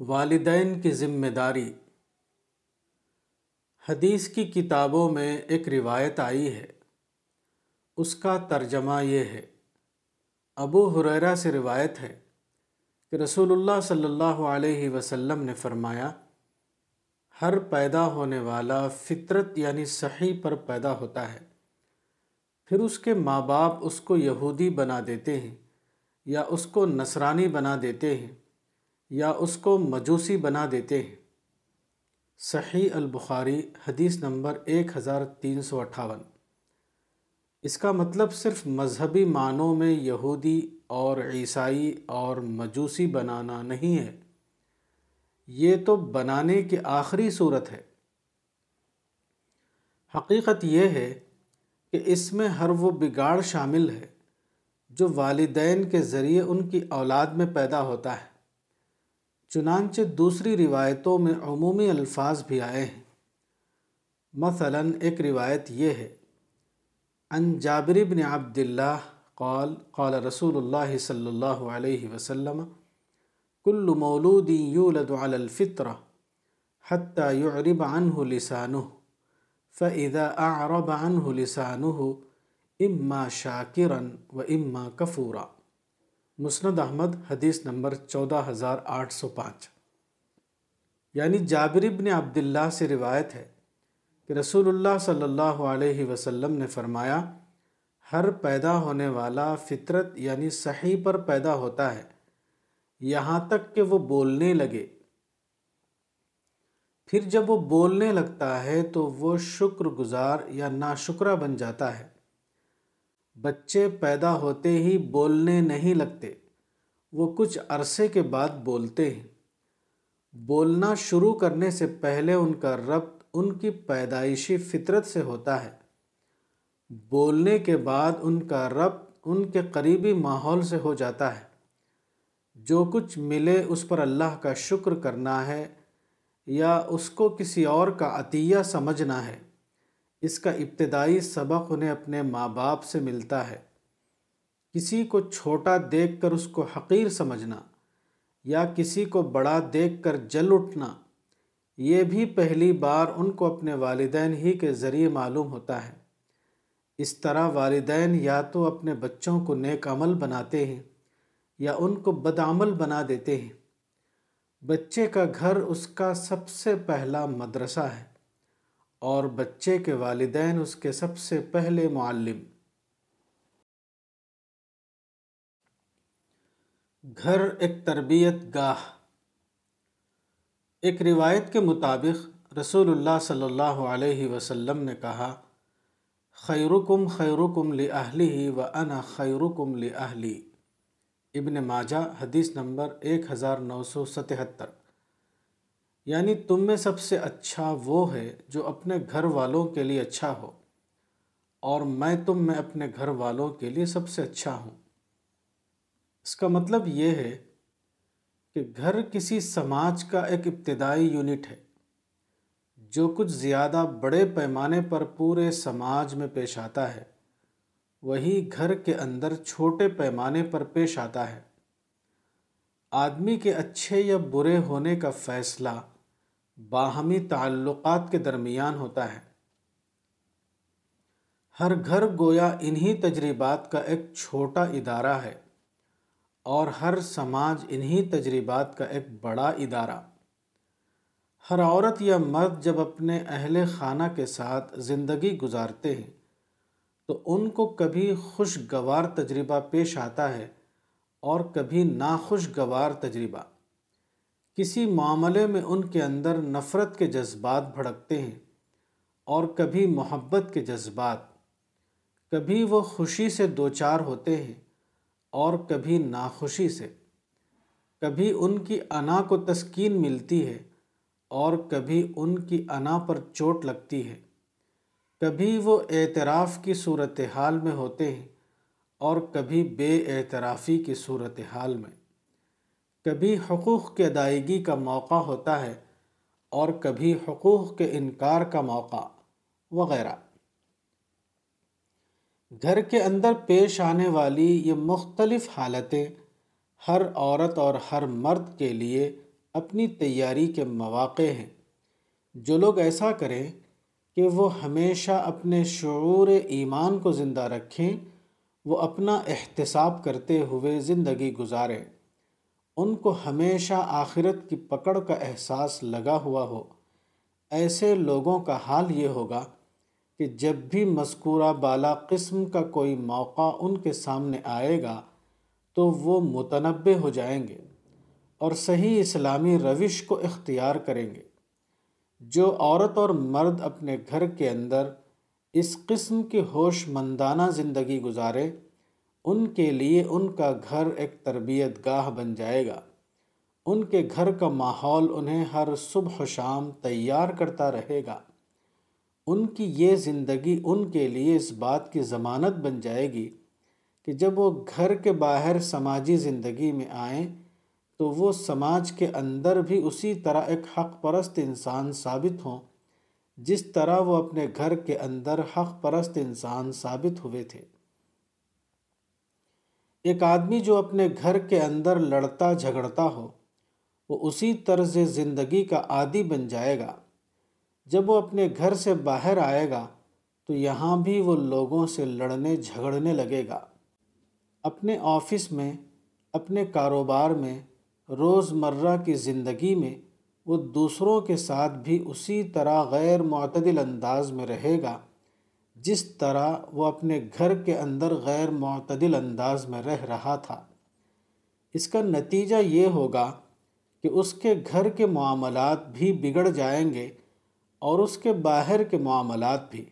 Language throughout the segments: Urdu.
والدین کی ذمہ داری۔ حدیث کی کتابوں میں ایک روایت آئی ہے۔ اس کا ترجمہ یہ ہے۔ ابو حریرہ سے روایت ہے کہ رسول اللہ صلی اللہ علیہ وسلم نے فرمایا، ہر پیدا ہونے والا فطرت یعنی صحیح پر پیدا ہوتا ہے۔ پھر اس کے ماں باپ اس کو یہودی بنا دیتے ہیں یا اس کو نصرانی بنا دیتے ہیں۔ یا اس کو مجوسی بنا دیتے ہیں۔ صحیح البخاری حدیث نمبر ایک ہزار تین سو اٹھاون۔ اس کا مطلب صرف مذہبی معنوں میں یہودی اور عیسائی اور مجوسی بنانا نہیں ہے۔ یہ تو بنانے کی آخری صورت ہے۔ حقیقت یہ ہے کہ اس میں ہر وہ بگاڑ شامل ہے جو والدین کے ذریعے ان کی اولاد میں پیدا ہوتا ہے۔ چنانچہ دوسری روایتوں میں عمومی الفاظ بھی آئے ہیں۔ مثلا ایک روایت یہ ہے ان جابر بن عبداللہ قال قال رسول اللہ صلی اللہ علیہ وسلم، کل مولود یولد علی الفطرہ حتى يعرب عنه لسانه فإذا أعرب عنه لسانه إما شاكرا وإما كفورا مسند احمد، حدیث نمبر چودہ ہزار آٹھ سو پانچ۔ یعنی جابر ابن عبداللہ سے روایت ہے کہ رسول اللہ صلی اللہ علیہ وسلم نے فرمایا، ہر پیدا ہونے والا فطرت یعنی صحیح پر پیدا ہوتا ہے، یہاں تک کہ وہ بولنے لگے۔ پھر جب وہ بولنے لگتا ہے تو وہ شکر گزار یا ناشکرہ بن جاتا ہے۔ بچے پیدا ہوتے ہی بولنے نہیں لگتے۔ وہ کچھ عرصے کے بعد بولتے ہیں۔ بولنا شروع کرنے سے پہلے ان کا ربط ان کی پیدائشی فطرت سے ہوتا ہے۔ بولنے کے بعد ان کا ربط ان کے قریبی ماحول سے ہو جاتا ہے۔ جو کچھ ملے اس پر اللہ کا شکر کرنا ہے یا اس کو کسی اور کا عطیہ سمجھنا ہے۔ اس کا ابتدائی سبق انہیں اپنے ماں باپ سے ملتا ہے۔ کسی کو چھوٹا دیکھ کر اس کو حقیر سمجھنا یا کسی کو بڑا دیکھ کر جل اٹھنا، یہ بھی پہلی بار ان کو اپنے والدین ہی کے ذریعے معلوم ہوتا ہے۔ اس طرح والدین یا تو اپنے بچوں کو نیک عمل بناتے ہیں یا ان کو بدعمل بنا دیتے ہیں۔ بچے کا گھر اس کا سب سے پہلا مدرسہ ہے۔ اور بچے کے والدین اس کے سب سے پہلے معلم۔ گھر ایک تربیت گاہ۔ ایک روایت کے مطابق رسول اللہ صلی اللہ علیہ وسلم نے کہا، خیرکم خیرکم لی و انا خیرکم لی ابن ماجہ، حدیث نمبر ایک ہزار نو سو ستہتر۔ یعنی تم میں سب سے اچھا وہ ہے جو اپنے گھر والوں کے لیے اچھا ہو، اور میں تم میں اپنے گھر والوں کے لیے سب سے اچھا ہوں۔ اس کا مطلب یہ ہے کہ گھر کسی سماج کا ایک ابتدائی یونٹ ہے، جو کچھ زیادہ بڑے پیمانے پر پورے سماج میں پیش آتا ہے، وہی گھر کے اندر چھوٹے پیمانے پر پیش آتا ہے۔ آدمی کے اچھے یا برے ہونے کا فیصلہ باہمی تعلقات کے درمیان ہوتا ہے۔ ہر گھر گویا انہی تجربات کا ایک چھوٹا ادارہ ہے اور ہر سماج انہی تجربات کا ایک بڑا ادارہ۔ ہر عورت یا مرد جب اپنے اہل خانہ کے ساتھ زندگی گزارتے ہیں تو ان کو کبھی خوشگوار تجربہ پیش آتا ہے اور کبھی ناخوشگوار تجربہ۔ کسی معاملے میں ان کے اندر نفرت کے جذبات بھڑکتے ہیں اور کبھی محبت کے جذبات۔ کبھی وہ خوشی سے دوچار ہوتے ہیں اور کبھی ناخوشی سے۔ کبھی ان کی انا کو تسکین ملتی ہے اور کبھی ان کی انا پر چوٹ لگتی ہے۔ کبھی وہ اعتراف کی صورتحال میں ہوتے ہیں اور کبھی بے اعترافی کی صورتحال میں۔ کبھی حقوق کے ادائیگی کا موقع ہوتا ہے اور کبھی حقوق کے انکار کا موقع وغیرہ۔ گھر کے اندر پیش آنے والی یہ مختلف حالتیں ہر عورت اور ہر مرد کے لیے اپنی تیاری کے مواقع ہیں۔ جو لوگ ایسا کریں کہ وہ ہمیشہ اپنے شعور ایمان کو زندہ رکھیں وہ اپنا احتساب کرتے ہوئے زندگی گزاریں ان کو ہمیشہ آخرت کی پکڑ کا احساس لگا ہوا ہو۔ ایسے لوگوں کا حال یہ ہوگا کہ جب بھی مذکورہ بالا قسم کا کوئی موقع ان کے سامنے آئے گا تو وہ متنبع ہو جائیں گے اور صحیح اسلامی روش کو اختیار کریں گے۔ جو عورت اور مرد اپنے گھر کے اندر اس قسم کی ہوش مندانہ زندگی گزارے، ان کے لیے ان کا گھر ایک تربیت گاہ بن جائے گا۔ ان کے گھر کا ماحول انہیں ہر صبح و شام تیار کرتا رہے گا۔ ان کی یہ زندگی ان کے لیے اس بات کی ضمانت بن جائے گی کہ جب وہ گھر کے باہر سماجی زندگی میں آئیں، تو وہ سماج کے اندر بھی اسی طرح ایک حق پرست انسان ثابت ہوں۔ جس طرح وہ اپنے گھر کے اندر حق پرست انسان ثابت ہوئے تھے۔ ایک آدمی جو اپنے گھر کے اندر لڑتا جھگڑتا ہو، وہ اسی طرز زندگی کا عادی بن جائے گا۔ جب وہ اپنے گھر سے باہر آئے گا، تو یہاں بھی وہ لوگوں سے لڑنے جھگڑنے لگے گا۔ اپنے آفس میں، اپنے کاروبار میں روز مرہ کی زندگی میں وہ دوسروں کے ساتھ بھی اسی طرح غیر معتدل انداز میں رہے گا، جس طرح وہ اپنے گھر کے اندر غیر معتدل انداز میں رہ رہا تھا۔ اس کا نتیجہ یہ ہوگا کہ اس کے گھر کے معاملات بھی بگڑ جائیں گے اور اس کے باہر کے معاملات بھی۔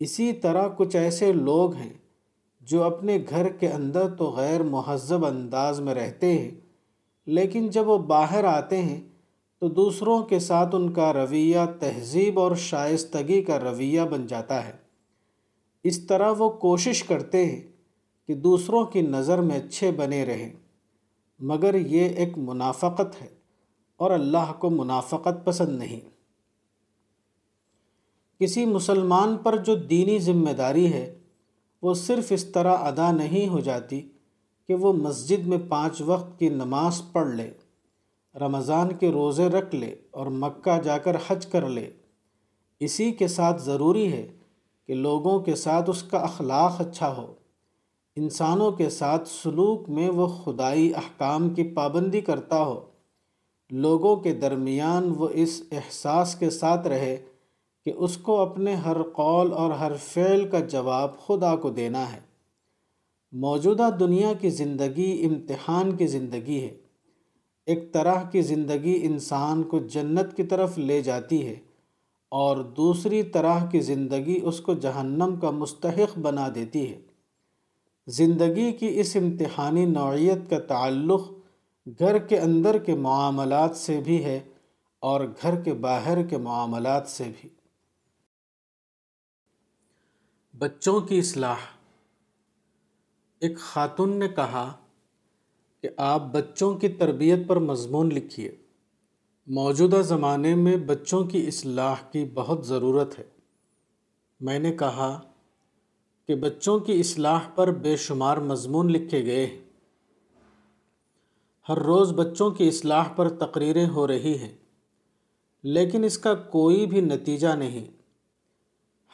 اسی طرح کچھ ایسے لوگ ہیں جو اپنے گھر کے اندر تو غیر مہذب انداز میں رہتے ہیں، لیکن جب وہ باہر آتے ہیں تو دوسروں کے ساتھ ان کا رویہ تہذیب اور شائستگی کا رویہ بن جاتا ہے۔ اس طرح وہ کوشش کرتے ہیں کہ دوسروں کی نظر میں اچھے بنے رہیں، مگر یہ ایک منافقت ہے اور اللہ کو منافقت پسند نہیں۔ کسی مسلمان پر جو دینی ذمہ داری ہے، وہ صرف اس طرح ادا نہیں ہو جاتی کہ وہ مسجد میں پانچ وقت کی نماز پڑھ لے۔ رمضان کے روزے رکھ لے اور مکہ جا کر حج کر لے۔ اسی کے ساتھ ضروری ہے کہ لوگوں کے ساتھ اس کا اخلاق اچھا ہو۔ انسانوں کے ساتھ سلوک میں وہ خدائی احکام کی پابندی کرتا ہو۔ لوگوں کے درمیان وہ اس احساس کے ساتھ رہے کہ اس کو اپنے ہر قول اور ہر فعل کا جواب خدا کو دینا ہے۔ موجودہ دنیا کی زندگی امتحان کی زندگی ہے۔ ایک طرح کی زندگی انسان کو جنت کی طرف لے جاتی ہے اور دوسری طرح کی زندگی اس کو جہنم کا مستحق بنا دیتی ہے۔ زندگی کی اس امتحانی نوعیت کا تعلق گھر کے اندر کے معاملات سے بھی ہے اور گھر کے باہر کے معاملات سے بھی۔ بچوں کی اصلاح۔ ایک خاتون نے کہا کہ آپ بچوں کی تربیت پر مضمون لکھیے۔ موجودہ زمانے میں بچوں کی اصلاح کی بہت ضرورت ہے۔ میں نے کہا کہ بچوں کی اصلاح پر بے شمار مضمون لکھے گئے ہیں۔ ہر روز بچوں کی اصلاح پر تقریریں ہو رہی ہیں، لیکن اس کا کوئی بھی نتیجہ نہیں۔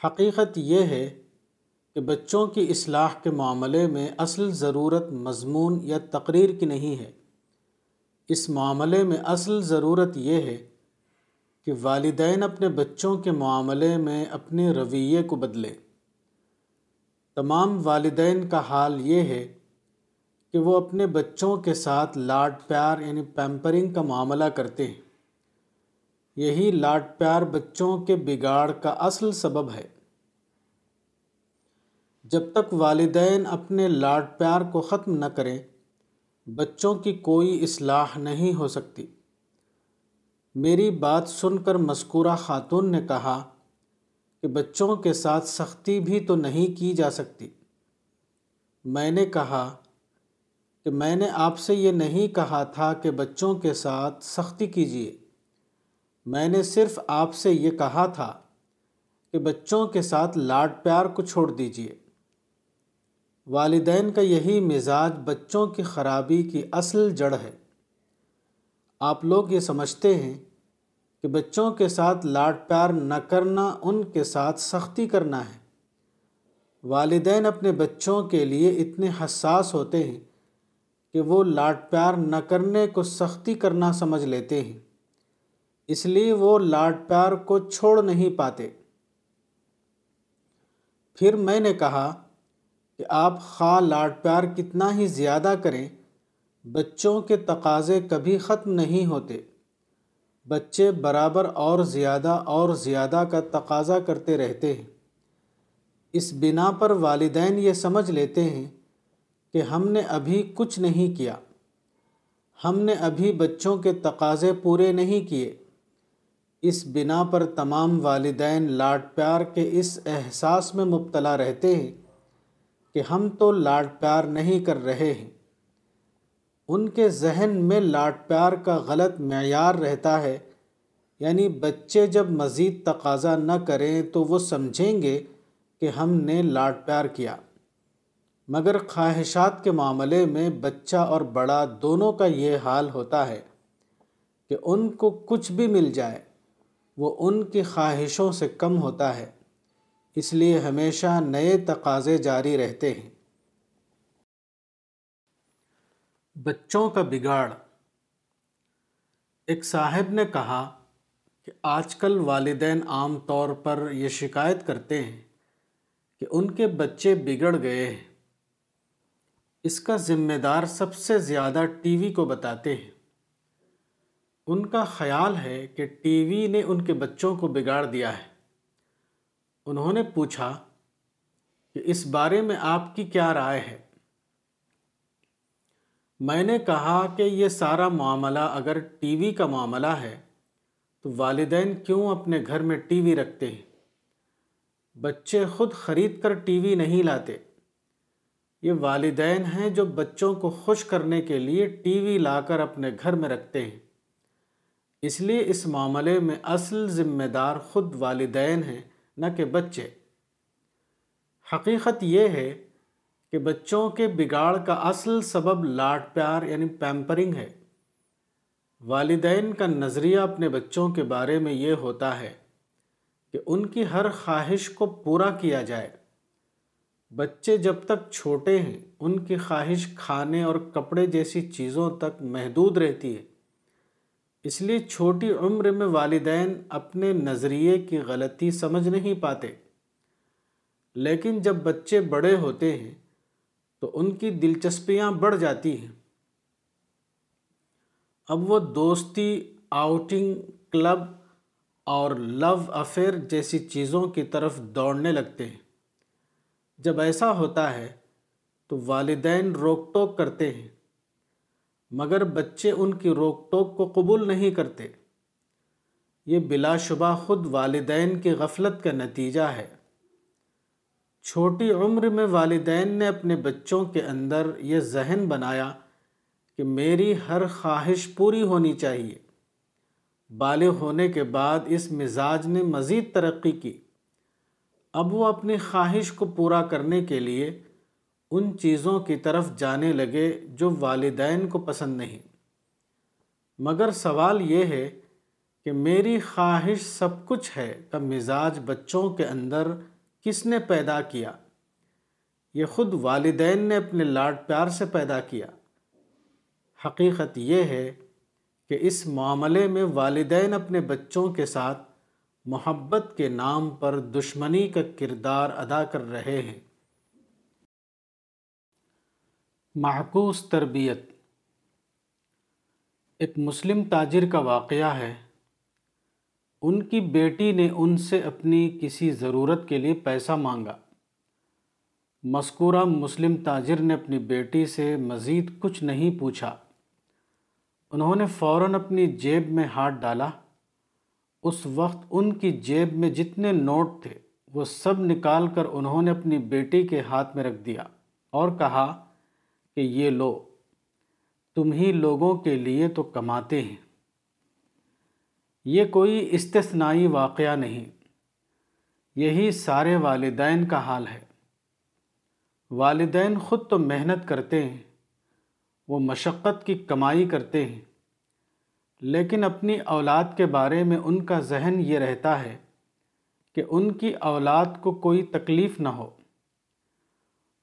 حقیقت یہ ہے کہ بچوں کی اصلاح کے معاملے میں اصل ضرورت مضمون یا تقریر کی نہیں ہے۔ اس معاملے میں اصل ضرورت یہ ہے کہ والدین اپنے بچوں کے معاملے میں اپنے رویے کو بدلیں۔ تمام والدین کا حال یہ ہے کہ وہ اپنے بچوں کے ساتھ لاڈ پیار یعنی پیمپرنگ کا معاملہ کرتے ہیں۔ یہی لاڈ پیار بچوں کے بگاڑ کا اصل سبب ہے۔ جب تک والدین اپنے لاڈ پیار کو ختم نہ کریں، بچوں کی کوئی اصلاح نہیں ہو سکتی۔ میری بات سن کر مذکورہ خاتون نے کہا کہ بچوں کے ساتھ سختی بھی تو نہیں کی جا سکتی۔ میں نے کہا کہ میں نے آپ سے یہ نہیں کہا تھا کہ بچوں کے ساتھ سختی کیجیے۔ میں نے صرف آپ سے یہ کہا تھا کہ بچوں کے ساتھ لاڈ پیار کو چھوڑ دیجیے۔ والدین کا یہی مزاج بچوں کی خرابی کی اصل جڑ ہے۔ آپ لوگ یہ سمجھتے ہیں کہ بچوں کے ساتھ لاڈ پیار نہ کرنا، ان کے ساتھ سختی کرنا ہے۔ والدین اپنے بچوں کے لیے اتنے حساس ہوتے ہیں کہ وہ لاڈ پیار نہ کرنے کو سختی کرنا سمجھ لیتے ہیں۔ اس لیے وہ لاڈ پیار کو چھوڑ نہیں پاتے۔ پھر میں نے کہا کہ آپ خواہ لاڈ پیار کتنا ہی زیادہ کریں، بچوں کے تقاضے کبھی ختم نہیں ہوتے۔ بچے برابر اور زیادہ اور زیادہ کا تقاضا کرتے رہتے ہیں۔ اس بنا پر والدین یہ سمجھ لیتے ہیں کہ ہم نے ابھی کچھ نہیں کیا۔ ہم نے ابھی بچوں کے تقاضے پورے نہیں کیے۔ اس بنا پر تمام والدین لاڈ پیار کے اس احساس میں مبتلا رہتے ہیں۔ کہ ہم تو لاڈ پیار نہیں کر رہے ہیں۔ ان کے ذہن میں لاڈ پیار کا غلط معیار رہتا ہے۔ یعنی بچے جب مزید تقاضا نہ کریں تو وہ سمجھیں گے کہ ہم نے لاڈ پیار کیا۔ مگر خواہشات کے معاملے میں بچہ اور بڑا دونوں کا یہ حال ہوتا ہے کہ ان کو کچھ بھی مل جائے، وہ ان کی خواہشوں سے کم ہوتا ہے۔ اس لیے ہمیشہ نئے تقاضے جاری رہتے ہیں۔ بچوں کا بگاڑ۔ ایک صاحب نے کہا کہ آج کل والدین عام طور پر یہ شکایت کرتے ہیں کہ ان کے بچے بگڑ گئے ہیں۔ اس کا ذمہ دار سب سے زیادہ ٹی وی کو بتاتے ہیں۔ ان کا خیال ہے کہ ٹی وی نے ان کے بچوں کو بگاڑ دیا ہے۔ انہوں نے پوچھا کہ اس بارے میں آپ کی کیا رائے ہے؟ میں نے کہا کہ یہ سارا معاملہ اگر ٹی وی کا معاملہ ہے، تو والدین کیوں اپنے گھر میں ٹی وی رکھتے ہیں؟ بچے خود خرید کر ٹی وی نہیں لاتے۔ یہ والدین ہیں جو بچوں کو خوش کرنے کے لیے ٹی وی لا کر اپنے گھر میں رکھتے ہیں۔ اس لیے اس معاملے میں اصل ذمہ دار خود والدین ہیں۔ نہ کہ بچے۔ حقیقت یہ ہے کہ بچوں کے بگاڑ کا اصل سبب لاڈ پیار یعنی پیمپرنگ ہے۔ والدین کا نظریہ اپنے بچوں کے بارے میں یہ ہوتا ہے کہ ان کی ہر خواہش کو پورا کیا جائے۔ بچے جب تک چھوٹے ہیں، ان کی خواہش کھانے اور کپڑے جیسی چیزوں تک محدود رہتی ہے۔ اس لیے چھوٹی عمر میں والدین اپنے نظریے کی غلطی سمجھ نہیں پاتے۔ لیکن جب بچے بڑے ہوتے ہیں تو ان کی دلچسپیاں بڑھ جاتی ہیں۔ اب وہ دوستی، آؤٹنگ کلب اور لو افیئر جیسی چیزوں کی طرف دوڑنے لگتے ہیں۔ جب ایسا ہوتا ہے تو والدین روک ٹوک کرتے ہیں۔ مگر بچے ان کی روک ٹوک کو قبول نہیں کرتے۔ یہ بلا شبہ خود والدین کی غفلت کا نتیجہ ہے۔ چھوٹی عمر میں والدین نے اپنے بچوں کے اندر یہ ذہن بنایا کہ میری ہر خواہش پوری ہونی چاہیے۔ بالغ ہونے کے بعد اس مزاج نے مزید ترقی کی۔ اب وہ اپنی خواہش کو پورا کرنے کے لیے ان چیزوں کی طرف جانے لگے جو والدین کو پسند نہیں۔ مگر سوال یہ ہے کہ میری خواہش سب کچھ ہے کا مزاج بچوں کے اندر کس نے پیدا کیا؟ یہ خود والدین نے اپنے لاڈ پیار سے پیدا کیا۔ حقیقت یہ ہے کہ اس معاملے میں والدین اپنے بچوں کے ساتھ محبت کے نام پر دشمنی کا کردار ادا کر رہے ہیں۔ معکوس تربیت۔ ایک مسلم تاجر کا واقعہ ہے۔ ان کی بیٹی نے ان سے اپنی کسی ضرورت کے لیے پیسہ مانگا۔ مذکورہ مسلم تاجر نے اپنی بیٹی سے مزید کچھ نہیں پوچھا۔ انہوں نے فوراً اپنی جیب میں ہاتھ ڈالا۔ اس وقت ان کی جیب میں جتنے نوٹ تھے، وہ سب نکال کر انہوں نے اپنی بیٹی کے ہاتھ میں رکھ دیا اور کہا کہ یہ لو تم ہی لوگوں کے لیے تو کماتے ہیں۔ یہ کوئی استثنائی واقعہ نہیں۔ یہی سارے والدین کا حال ہے۔ والدین خود تو محنت کرتے ہیں، وہ مشقت کی کمائی کرتے ہیں، لیکن اپنی اولاد کے بارے میں ان کا ذہن یہ رہتا ہے کہ ان کی اولاد کو کوئی تکلیف نہ ہو۔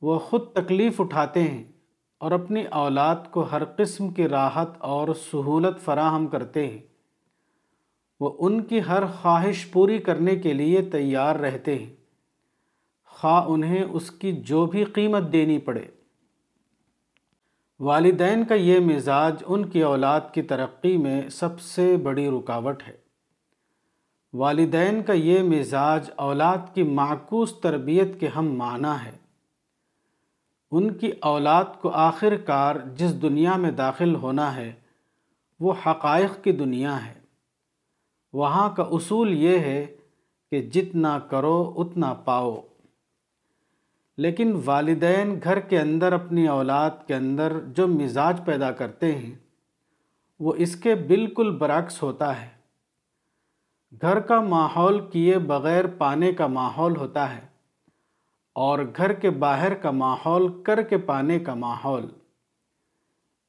وہ خود تکلیف اٹھاتے ہیں۔ اور اپنی اولاد کو ہر قسم کی راحت اور سہولت فراہم کرتے ہیں۔ وہ ان کی ہر خواہش پوری کرنے کے لیے تیار رہتے ہیں۔ خواہ انہیں اس کی جو بھی قیمت دینی پڑے۔ والدین کا یہ مزاج ان کی اولاد کی ترقی میں سب سے بڑی رکاوٹ ہے۔ والدین کا یہ مزاج اولاد کی معکوس تربیت کے ہم معنی ہے۔ ان کی اولاد کو آخر کار جس دنیا میں داخل ہونا ہے، وہ حقائق کی دنیا ہے۔ وہاں کا اصول یہ ہے کہ جتنا کرو، اتنا پاؤ۔ لیکن والدین گھر کے اندر، اپنی اولاد کے اندر جو مزاج پیدا کرتے ہیں، وہ اس کے بالکل برعکس ہوتا ہے۔ گھر کا ماحول کیے بغیر پانے کا ماحول ہوتا ہے۔ اور گھر کے باہر کا ماحول کر کے پانے کا ماحول۔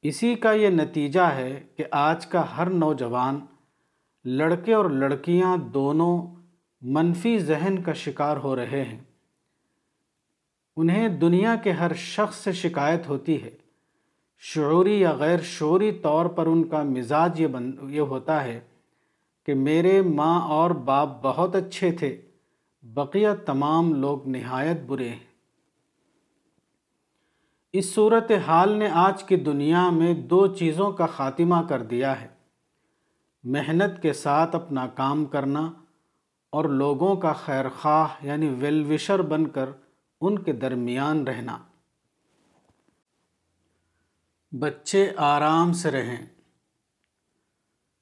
اسی کا یہ نتیجہ ہے کہ آج کا ہر نوجوان، لڑکے اور لڑکیاں دونوں منفی ذہن کا شکار ہو رہے ہیں۔ انہیں دنیا کے ہر شخص سے شکایت ہوتی ہے۔ شعوری یا غیر شعوری طور پر ان کا مزاج یہ بن، یہ ہوتا ہے کہ میرے ماں اور باپ بہت اچھے تھے۔ بقیہ تمام لوگ نہایت برے ہیں۔ اس صورت حال نے آج کی دنیا میں دو چیزوں کا خاتمہ کر دیا ہے۔ محنت کے ساتھ اپنا کام کرنا اور لوگوں کا خیر خواہ یعنی ویلوشر بن کر ان کے درمیان رہنا۔ بچے آرام سے رہیں۔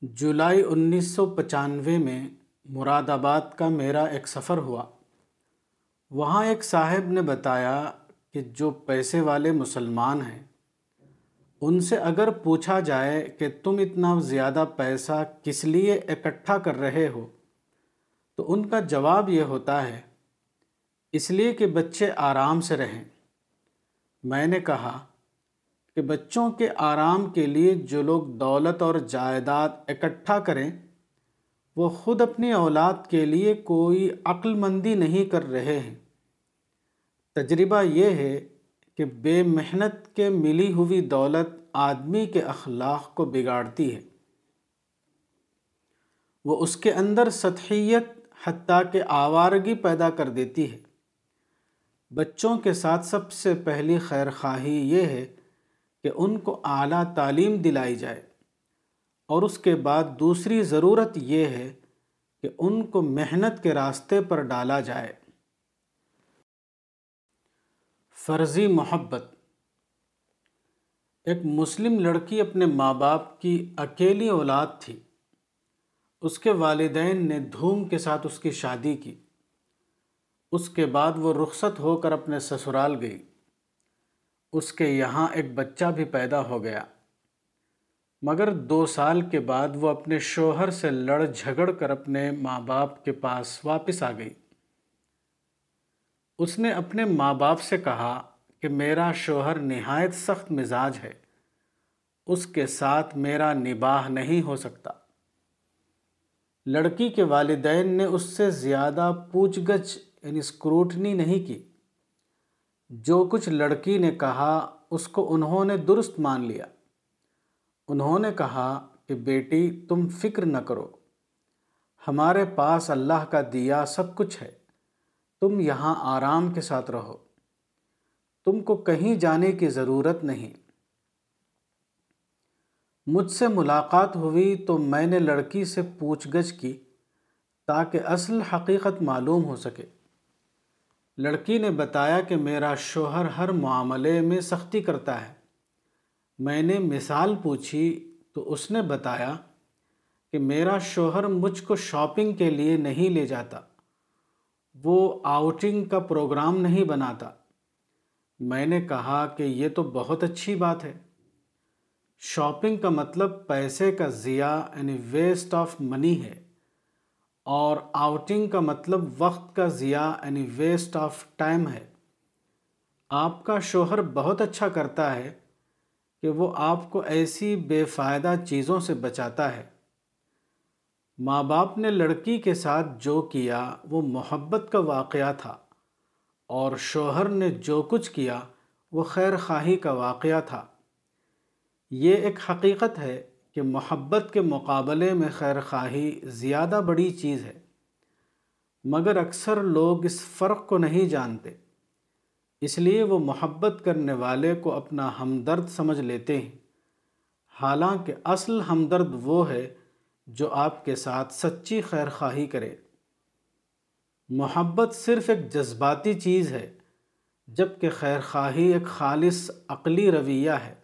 جولائی انیس سو پچانوے میں مراد آباد کا میرا ایک سفر ہوا۔ وہاں ایک صاحب نے بتایا کہ جو پیسے والے مسلمان ہیں، ان سے اگر پوچھا جائے کہ تم اتنا زیادہ پیسہ کس لیے اکٹھا کر رہے ہو، تو ان کا جواب یہ ہوتا ہے، اس لیے کہ بچے آرام سے رہیں۔ میں نے کہا کہ بچوں کے آرام کے لیے جو لوگ دولت اور جائیداد اکٹھا کریں وہ خود اپنی اولاد کے لیے کوئی عقل مندی نہیں کر رہے ہیں۔ تجربہ یہ ہے کہ بے محنت کے ملی ہوئی دولت آدمی کے اخلاق کو بگاڑتی ہے۔ وہ اس کے اندر سطحیت حتیٰ کہ آوارگی پیدا کر دیتی ہے۔ بچوں کے ساتھ سب سے پہلی خیر خواہی یہ ہے کہ ان کو اعلیٰ تعلیم دلائی جائے۔ اور اس کے بعد دوسری ضرورت یہ ہے کہ ان کو محنت کے راستے پر ڈالا جائے۔ فرضی محبت۔ ایک مسلم لڑکی اپنے ماں باپ کی اکیلی اولاد تھی۔ اس کے والدین نے دھوم کے ساتھ اس کی شادی کی۔ اس کے بعد وہ رخصت ہو کر اپنے سسرال گئی۔ اس کے یہاں ایک بچہ بھی پیدا ہو گیا۔ مگر دو سال کے بعد وہ اپنے شوہر سے لڑ جھگڑ کر اپنے ماں باپ کے پاس واپس آ گئی۔ اس نے اپنے ماں باپ سے کہا کہ میرا شوہر نہایت سخت مزاج ہے۔ اس کے ساتھ میرا نباہ نہیں ہو سکتا۔ لڑکی کے والدین نے اس سے زیادہ پوچھ گچھ یعنی اسکروٹنی نہیں کی۔ جو کچھ لڑکی نے کہا اس کو انہوں نے درست مان لیا۔ انہوں نے کہا کہ بیٹی تم فکر نہ کرو، ہمارے پاس اللہ کا دیا سب کچھ ہے، تم یہاں آرام کے ساتھ رہو۔ تم کو کہیں جانے کی ضرورت نہیں۔ مجھ سے ملاقات ہوئی تو میں نے لڑکی سے پوچھ گچھ کی تاکہ اصل حقیقت معلوم ہو سکے۔ لڑکی نے بتایا کہ میرا شوہر ہر معاملے میں سختی کرتا ہے۔ میں نے مثال پوچھی تو اس نے بتایا کہ میرا شوہر مجھ کو شاپنگ کے لیے نہیں لے جاتا۔ وہ آؤٹنگ کا پروگرام نہیں بناتا۔ میں نے کہا کہ یہ تو بہت اچھی بات ہے۔ شاپنگ کا مطلب پیسے کا ضیاع یعنی ویسٹ آف منی ہے۔ اور آؤٹنگ کا مطلب وقت کا ضیاع یعنی ویسٹ آف ٹائم ہے۔ آپ کا شوہر بہت اچھا کرتا ہے۔ کہ وہ آپ کو ایسی بے فائدہ چیزوں سے بچاتا ہے۔ ماں باپ نے لڑکی کے ساتھ جو کیا، وہ محبت کا واقعہ تھا، اور شوہر نے جو کچھ کیا، وہ خیر خواہی کا واقعہ تھا۔ یہ ایک حقیقت ہے کہ محبت کے مقابلے میں خیر خواہی زیادہ بڑی چیز ہے۔ مگر اکثر لوگ اس فرق کو نہیں جانتے۔ اس لیے وہ محبت کرنے والے کو اپنا ہمدرد سمجھ لیتے ہیں۔ حالانکہ اصل ہمدرد وہ ہے جو آپ کے ساتھ سچی خیر خواہی کرے۔ محبت صرف ایک جذباتی چیز ہے، جبکہ خیر خواہی ایک خالص عقلی رویہ ہے۔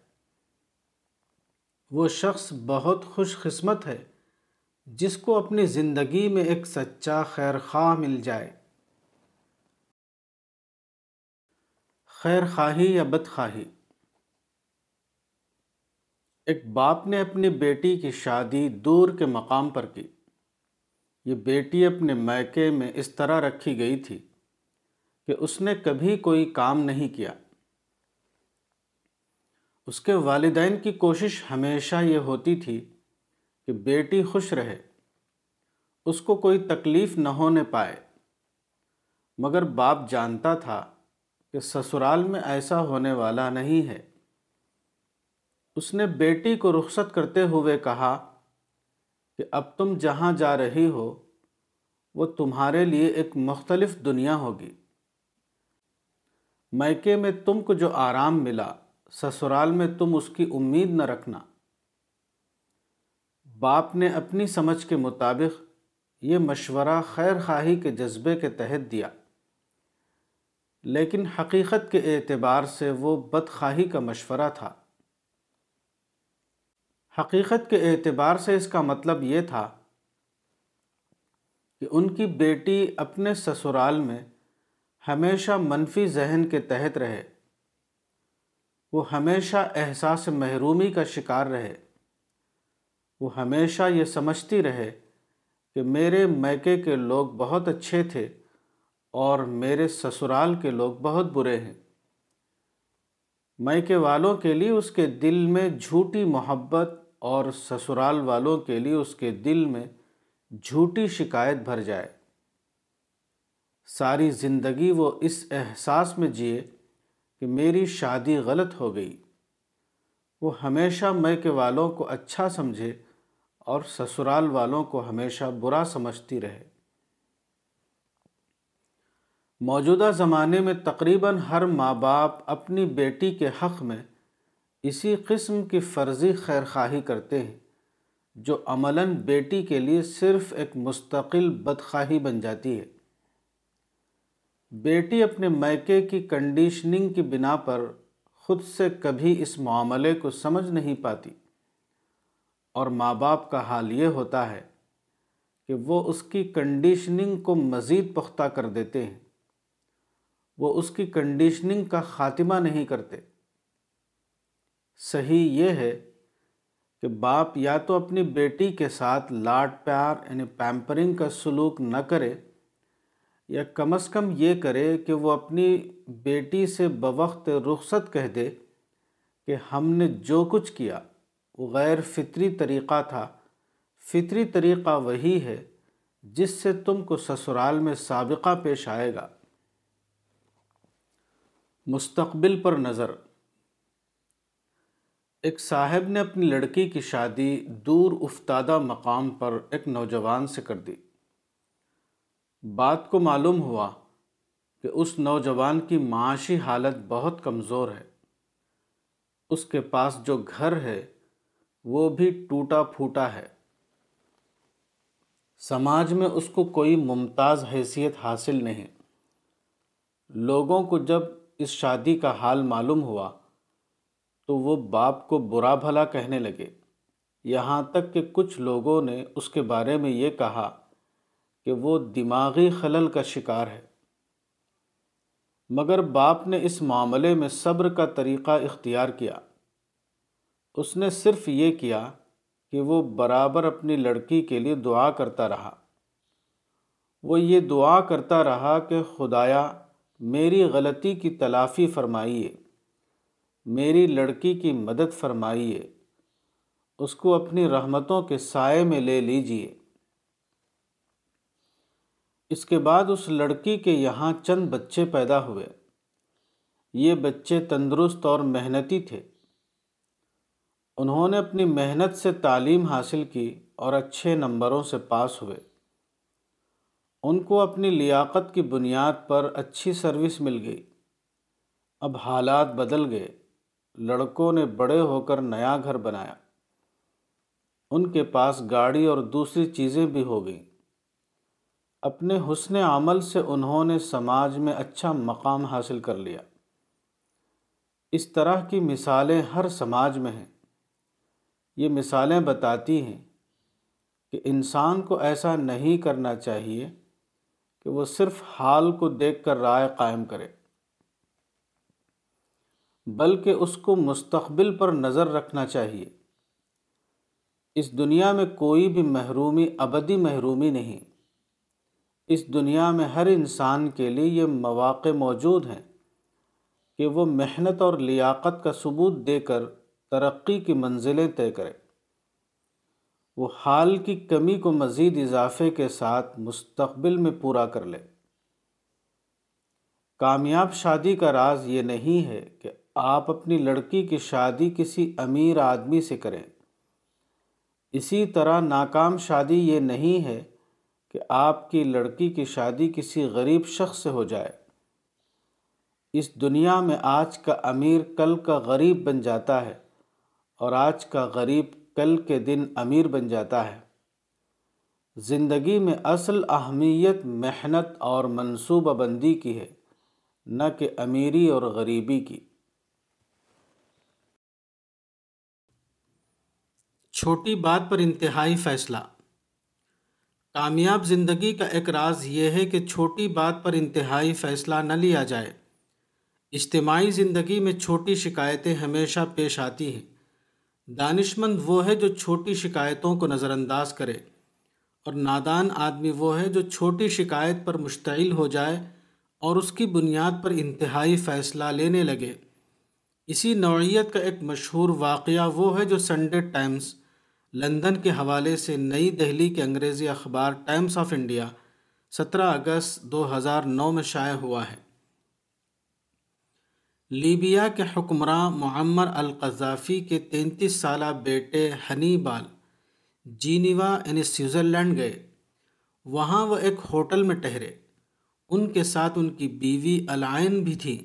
وہ شخص بہت خوش قسمت ہے، جس کو اپنی زندگی میں ایک سچا خیر خواہ مل جائے۔ خیر خواہی یا بد خواہی ایک باپ نے اپنی بیٹی کی شادی دور کے مقام پر کی۔ یہ بیٹی اپنے میکے میں اس طرح رکھی گئی تھی کہ اس نے کبھی کوئی کام نہیں کیا۔ اس کے والدین کی کوشش ہمیشہ یہ ہوتی تھی کہ بیٹی خوش رہے، اس کو کوئی تکلیف نہ ہونے پائے۔ مگر باپ جانتا تھا کہ سسرال میں ایسا ہونے والا نہیں ہے۔ اس نے بیٹی کو رخصت کرتے ہوئے کہا کہ اب تم جہاں جا رہی ہو، وہ تمہارے لیے ایک مختلف دنیا ہوگی۔ میکے میں تم کو جو آرام ملا، سسرال میں تم اس کی امید نہ رکھنا۔ باپ نے اپنی سمجھ کے مطابق یہ مشورہ خیر خواہی کے جذبے کے تحت دیا۔ لیکن حقیقت کے اعتبار سے وہ بدخواہی کا مشورہ تھا۔ حقیقت کے اعتبار سے اس کا مطلب یہ تھا کہ ان کی بیٹی اپنے سسرال میں ہمیشہ منفی ذہن کے تحت رہے۔ وہ ہمیشہ احساس محرومی کا شکار رہے۔ وہ ہمیشہ یہ سمجھتی رہے کہ میرے میکے کے لوگ بہت اچھے تھے۔ اور میرے سسرال کے لوگ بہت برے ہیں۔ میکے والوں کے لیے اس کے دل میں جھوٹی محبت اور سسرال والوں کے لیے اس کے دل میں جھوٹی شکایت بھر جائے۔ ساری زندگی وہ اس احساس میں جیے کہ میری شادی غلط ہو گئی۔ وہ ہمیشہ میکے والوں کو اچھا سمجھے اور سسرال والوں کو ہمیشہ برا سمجھتی رہے۔ موجودہ زمانے میں تقریباً ہر ماں باپ اپنی بیٹی کے حق میں اسی قسم کی فرضی خیر خواہی کرتے ہیں، جو عملاً بیٹی کے لیے صرف ایک مستقل بدخواہی بن جاتی ہے۔ بیٹی اپنے میکے کی کنڈیشننگ کی بنا پر خود سے کبھی اس معاملے کو سمجھ نہیں پاتی۔ اور ماں باپ کا حال یہ ہوتا ہے کہ وہ اس کی کنڈیشننگ کو مزید پختہ کر دیتے ہیں۔ وہ اس کی کنڈیشننگ کا خاتمہ نہیں کرتے۔ صحیح یہ ہے کہ باپ یا تو اپنی بیٹی کے ساتھ لاڈ پیار یعنی پیمپرنگ کا سلوک نہ کرے یا کم از کم یہ کرے کہ وہ اپنی بیٹی سے بوقت رخصت کہہ دے کہ ہم نے جو کچھ کیا، وہ غیر فطری طریقہ تھا۔ فطری طریقہ وہی ہے جس سے تم کو سسرال میں سابقہ پیش آئے گا۔ مستقبل پر نظر۔ ایک صاحب نے اپنی لڑکی کی شادی دور افتادہ مقام پر ایک نوجوان سے کر دی۔ بات کو معلوم ہوا کہ اس نوجوان کی معاشی حالت بہت کمزور ہے۔ اس کے پاس جو گھر ہے، وہ بھی ٹوٹا پھوٹا ہے۔ سماج میں اس کو کوئی ممتاز حیثیت حاصل نہیں۔ لوگوں کو جب اس شادی کا حال معلوم ہوا تو وہ باپ کو برا بھلا کہنے لگے۔ یہاں تک کہ کچھ لوگوں نے اس کے بارے میں یہ کہا کہ وہ دماغی خلل کا شکار ہے۔ مگر باپ نے اس معاملے میں صبر کا طریقہ اختیار کیا۔ اس نے صرف یہ کیا کہ وہ برابر اپنی لڑکی کے لیے دعا کرتا رہا۔ وہ یہ دعا کرتا رہا کہ خدایا میری غلطی کی تلافی فرمائیے، میری لڑکی کی مدد فرمائیے، اس کو اپنی رحمتوں کے سائے میں لے لیجیے اس کے بعد اس لڑکی کے یہاں چند بچے پیدا ہوئے۔ یہ بچے تندرست اور محنتی تھے۔ انہوں نے اپنی محنت سے تعلیم حاصل کی اور اچھے نمبروں سے پاس ہوئے۔ ان کو اپنی لیاقت کی بنیاد پر اچھی سروس مل گئی۔ اب حالات بدل گئے۔ لڑکوں نے بڑے ہو کر نیا گھر بنایا۔ ان کے پاس گاڑی اور دوسری چیزیں بھی ہو گئیں۔ اپنے حسن عمل سے انہوں نے سماج میں اچھا مقام حاصل کر لیا۔ اس طرح کی مثالیں ہر سماج میں ہیں۔ یہ مثالیں بتاتی ہیں کہ انسان کو ایسا نہیں کرنا چاہیے کہ وہ صرف حال کو دیکھ کر رائے قائم کرے، بلکہ اس کو مستقبل پر نظر رکھنا چاہیے۔ اس دنیا میں کوئی بھی محرومی ابدی محرومی نہیں۔ اس دنیا میں ہر انسان کے لیے یہ مواقع موجود ہیں کہ وہ محنت اور لیاقت کا ثبوت دے کر ترقی کی منزلیں طے کرے۔ وہ حال کی کمی کو مزید اضافے کے ساتھ مستقبل میں پورا کر لے۔ کامیاب شادی کا راز یہ نہیں ہے کہ آپ اپنی لڑکی کی شادی کسی امیر آدمی سے کریں۔ اسی طرح ناکام شادی یہ نہیں ہے کہ آپ کی لڑکی کی شادی کسی غریب شخص سے ہو جائے۔ اس دنیا میں آج کا امیر کل کا غریب بن جاتا ہے اور آج کا غریب کل کے دن امیر بن جاتا ہے۔ زندگی میں اصل اہمیت محنت اور منصوبہ بندی کی ہے، نہ کہ امیری اور غریبی کی۔ چھوٹی بات پر انتہائی فیصلہ۔ کامیاب زندگی کا ایک راز یہ ہے کہ چھوٹی بات پر انتہائی فیصلہ نہ لیا جائے۔ اجتماعی زندگی میں چھوٹی شکایتیں ہمیشہ پیش آتی ہیں۔ دانش مند وہ ہے جو چھوٹی شکایتوں کو نظر انداز کرے اور نادان آدمی وہ ہے جو چھوٹی شکایت پر مشتعل ہو جائے اور اس کی بنیاد پر انتہائی فیصلہ لینے لگے۔ اسی نوعیت کا ایک مشہور واقعہ وہ ہے جو سنڈے ٹائمز لندن کے حوالے سے نئی دہلی کے انگریزی اخبار ٹائمز آف انڈیا سترہ اگست دو ہزار نو میں شائع ہوا ہے۔ لیبیا کے حکمراں معمر القذافی کے تینتیس سالہ بیٹے ہنی بال جینیوا یعنی سوئٹزرلینڈ گئے۔ وہاں وہ ایک ہوٹل میں ٹہرے۔ ان کے ساتھ ان کی بیوی الائن بھی تھی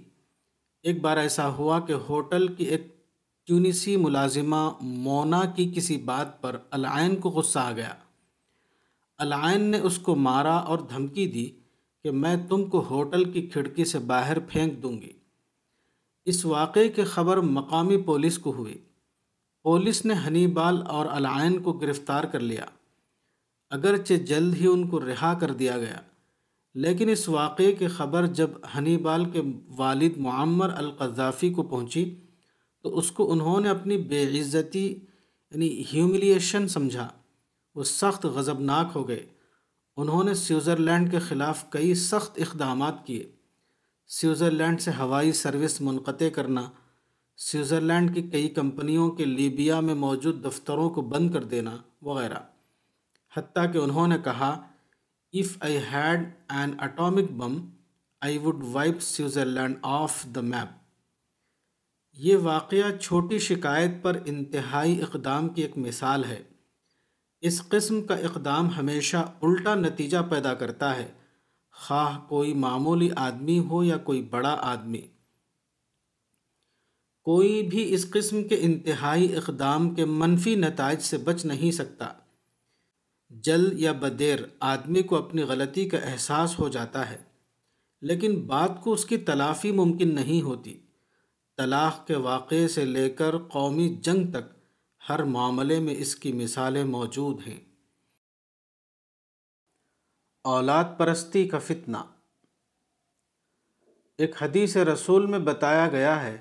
ایک بار ایسا ہوا کہ ہوٹل کی ایک ٹیونسی ملازمہ مونا کی کسی بات پر العین کو غصہ آ گیا۔ العین نے اس کو مارا اور دھمکی دی کہ میں تم کو ہوٹل کی کھڑکی سے باہر پھینک دوں گی۔ اس واقعے کی خبر مقامی پولیس کو ہوئی۔ پولیس نے ہنی بال اور العین کو گرفتار کر لیا۔ اگرچہ جلد ہی ان کو رہا کر دیا گیا، لیکن اس واقعے کی خبر جب ہنی بال کے والد معمر القذافی کو پہنچی، تو اس کو انہوں نے اپنی بے عزتی یعنی ہیوملیشن سمجھا۔ وہ سخت غضبناک ہو گئے۔ انہوں نے سوئٹزرلینڈ کے خلاف کئی سخت اقدامات کیے۔ سوئٹزرلینڈ سے ہوائی سروس منقطع کرنا، سوئٹزرلینڈ کی کئی کمپنیوں کے لیبیا میں موجود دفتروں کو بند کر دینا، وغیرہ۔ حتیٰ کہ انہوں نے کہا if I had an atomic bomb I would wipe Switzerland off the map یہ واقعہ چھوٹی شکایت پر انتہائی اقدام کی ایک مثال ہے۔ اس قسم کا اقدام ہمیشہ الٹا نتیجہ پیدا کرتا ہے۔ خواہ کوئی معمولی آدمی ہو یا کوئی بڑا آدمی۔ کوئی بھی اس قسم کے انتہائی اقدام کے منفی نتائج سے بچ نہیں سکتا۔ جلد یا بدیر آدمی کو اپنی غلطی کا احساس ہو جاتا ہے، لیکن بات کو اس کی تلافی ممکن نہیں ہوتی۔ طلاق کے واقعے سے لے کر قومی جنگ تک ہر معاملے میں اس کی مثالیں موجود ہیں۔ اولاد پرستی کا فتنہ۔ ایک حدیث رسول میں بتایا گیا ہے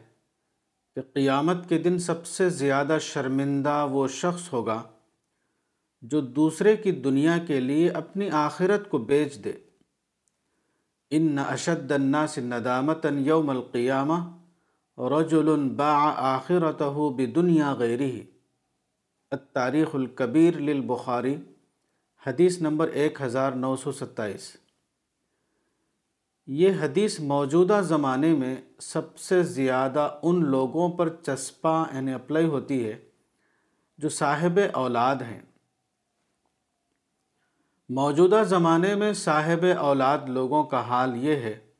کہ قیامت کے دن سب سے زیادہ شرمندہ وہ شخص ہوگا جو دوسرے کی دنیا کے لیے اپنی آخرت کو بیچ دے۔ ان نہ اشد الناس ندامتاً یوم القیامہ رجل باع آخرته بدنیا غیری التاریخ الکبیر للبخاری۔ حدیث نمبر ایک ہزار نو سو ستائیس۔ یہ حدیث موجودہ زمانے میں سب سے زیادہ ان لوگوں پر چسپاں یعنی اپلائی ہوتی ہے جو صاحب اولاد ہیں۔ موجودہ زمانے میں صاحب اولاد لوگوں کا حال یہ ہے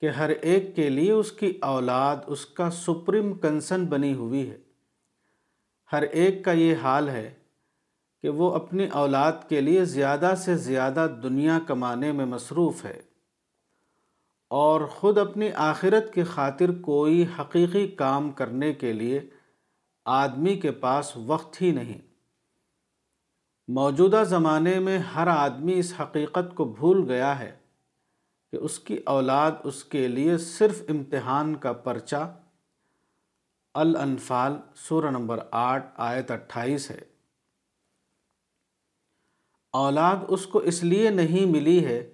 کہ ہر ایک کے لیے اس کی اولاد اس کا سپریم کنسن بنی ہوئی ہے۔ ہر ایک کا یہ حال ہے کہ وہ اپنی اولاد کے لیے زیادہ سے زیادہ دنیا کمانے میں مصروف ہے اور خود اپنی آخرت کی خاطر کوئی حقیقی کام کرنے کے لیے آدمی کے پاس وقت ہی نہیں۔ موجودہ زمانے میں ہر آدمی اس حقیقت کو بھول گیا ہے کہ اس کی اولاد اس کے لیے صرف امتحان کا پرچہ الانفال سورہ نمبر آٹھ آیت اٹھائیس ہے۔ اولاد اس کو اس لیے نہیں ملی ہے